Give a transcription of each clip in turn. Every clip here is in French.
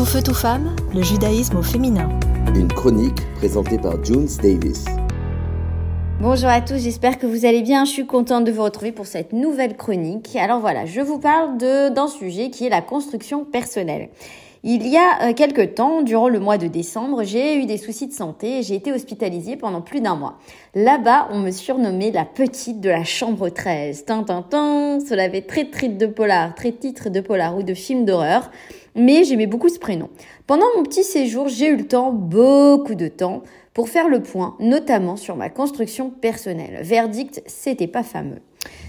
Tout feu, tout femme, le judaïsme au féminin. Une chronique présentée par Junes Davis. Bonjour à tous, j'espère que vous allez bien. Je suis contente de vous retrouver pour cette nouvelle chronique. Alors voilà, je vous parle d'un sujet qui est la construction personnelle. Il y a euh, quelques temps, durant le mois de décembre, j'ai eu des soucis de santé et j'ai été hospitalisée pendant plus d'un mois. Là-bas, on me surnommait la petite de la chambre 13. Tintintin, cela avait très trite de polar, très titre de polar ou de film d'horreur. Mais j'aimais beaucoup ce prénom. Pendant mon petit séjour, j'ai eu le temps, beaucoup de temps, pour faire le point, notamment sur ma construction personnelle. Verdict, c'était pas fameux.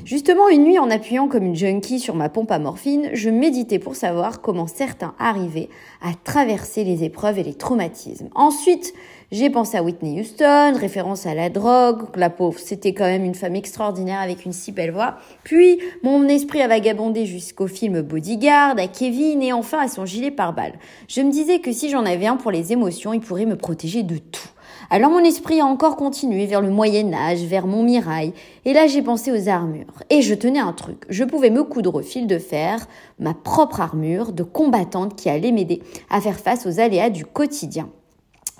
Justement, une nuit, en appuyant comme une junkie sur ma pompe à morphine, je méditais pour savoir comment certains arrivaient à traverser les épreuves et les traumatismes. Ensuite, j'ai pensé à Whitney Houston, référence à la drogue, la pauvre, c'était quand même une femme extraordinaire avec une si belle voix. Puis, mon esprit a vagabondé jusqu'au film Bodyguard, à Kevin et enfin à son gilet pare-balles. Je me disais que si j'en avais un pour les émotions, il pourrait me protéger de tout. Alors mon esprit a encore continué vers le Moyen Âge, vers Montmirail, et là j'ai pensé aux armures. Et je tenais un truc, je pouvais me coudre au fil de fer ma propre armure de combattante qui allait m'aider à faire face aux aléas du quotidien.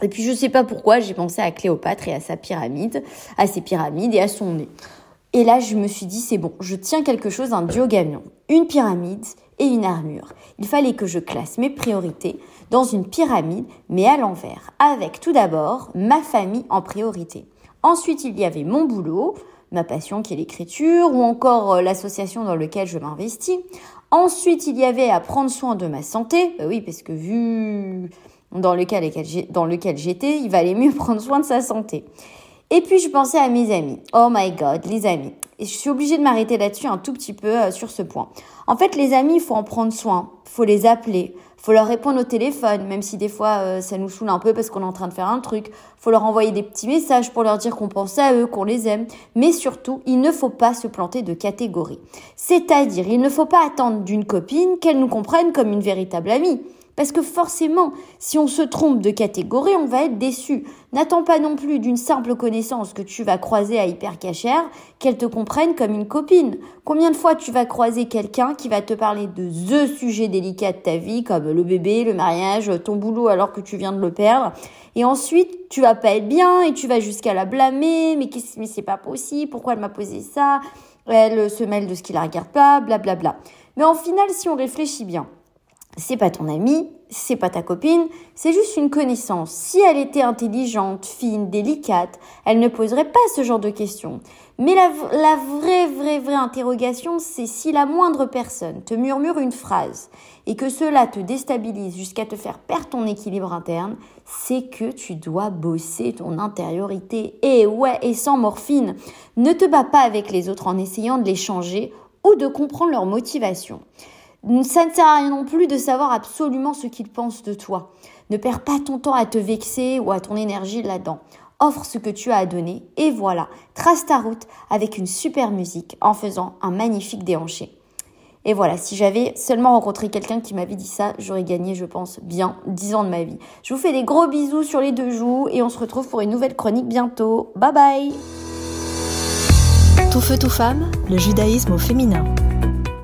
Et puis je sais pas pourquoi, j'ai pensé à Cléopâtre et à sa pyramide, à ses pyramides et à son nez. Et là, je me suis dit, c'est bon, je tiens quelque chose d'un diogamion. Une pyramide et une armure. Il fallait que je classe mes priorités dans une pyramide, mais à l'envers, avec tout d'abord ma famille en priorité. Ensuite, il y avait mon boulot, ma passion qui est l'écriture, ou encore euh, l'association dans laquelle je m'investis. Ensuite, il y avait à prendre soin de ma santé, bah oui, parce que vu dans lequel, dans lequel j'étais, il valait mieux prendre soin de sa santé. Et puis je pensais à mes amis. Oh my god, les amis. Et je suis obligée de m'arrêter là-dessus un tout petit peu euh, sur ce point. En fait, les amis, il faut en prendre soin. Faut les appeler. Faut leur répondre au téléphone, même si des fois euh, ça nous saoule un peu parce qu'on est en train de faire un truc. Faut leur envoyer des petits messages pour leur dire qu'on pense à eux, qu'on les aime. Mais surtout, il ne faut pas se planter de catégorie. C'est-à-dire, il ne faut pas attendre d'une copine qu'elle nous comprenne comme une véritable amie. Parce que forcément, si on se trompe de catégorie, on va être déçu. N'attends pas non plus d'une simple connaissance que tu vas croiser à hyper cachère qu'elle te comprenne comme une copine. Combien de fois tu vas croiser quelqu'un qui va te parler de the sujet délicat de ta vie, comme le bébé, le mariage, ton boulot alors que tu viens de le perdre, et ensuite tu vas pas être bien et tu vas jusqu'à la blâmer, mais mais c'est pas possible, pourquoi elle m'a posé ça, elle se mêle de ce qui la regarde pas, blablabla. Bla bla. Mais en final, si on réfléchit bien, c'est pas ton ami, c'est pas ta copine, c'est juste une connaissance. Si elle était intelligente, fine, délicate, elle ne poserait pas ce genre de questions. Mais la, la vraie, vraie, vraie interrogation, c'est si la moindre personne te murmure une phrase et que cela te déstabilise jusqu'à te faire perdre ton équilibre interne, c'est que tu dois bosser ton intériorité. Et ouais, et sans morphine. Ne te bats pas avec les autres en essayant de les changer ou de comprendre leur motivation. Ça ne sert à rien non plus de savoir absolument ce qu'ils pensent de toi. Ne perds pas ton temps à te vexer ou à ton énergie là-dedans. Offre ce que tu as à donner et voilà, trace ta route avec une super musique en faisant un magnifique déhanché. Et voilà, si j'avais seulement rencontré quelqu'un qui m'avait dit ça, j'aurais gagné, je pense, bien 10 ans de ma vie. Je vous fais des gros bisous sur les deux joues et on se retrouve pour une nouvelle chronique bientôt. Bye bye Tout feu, tout femme, le judaïsme au féminin.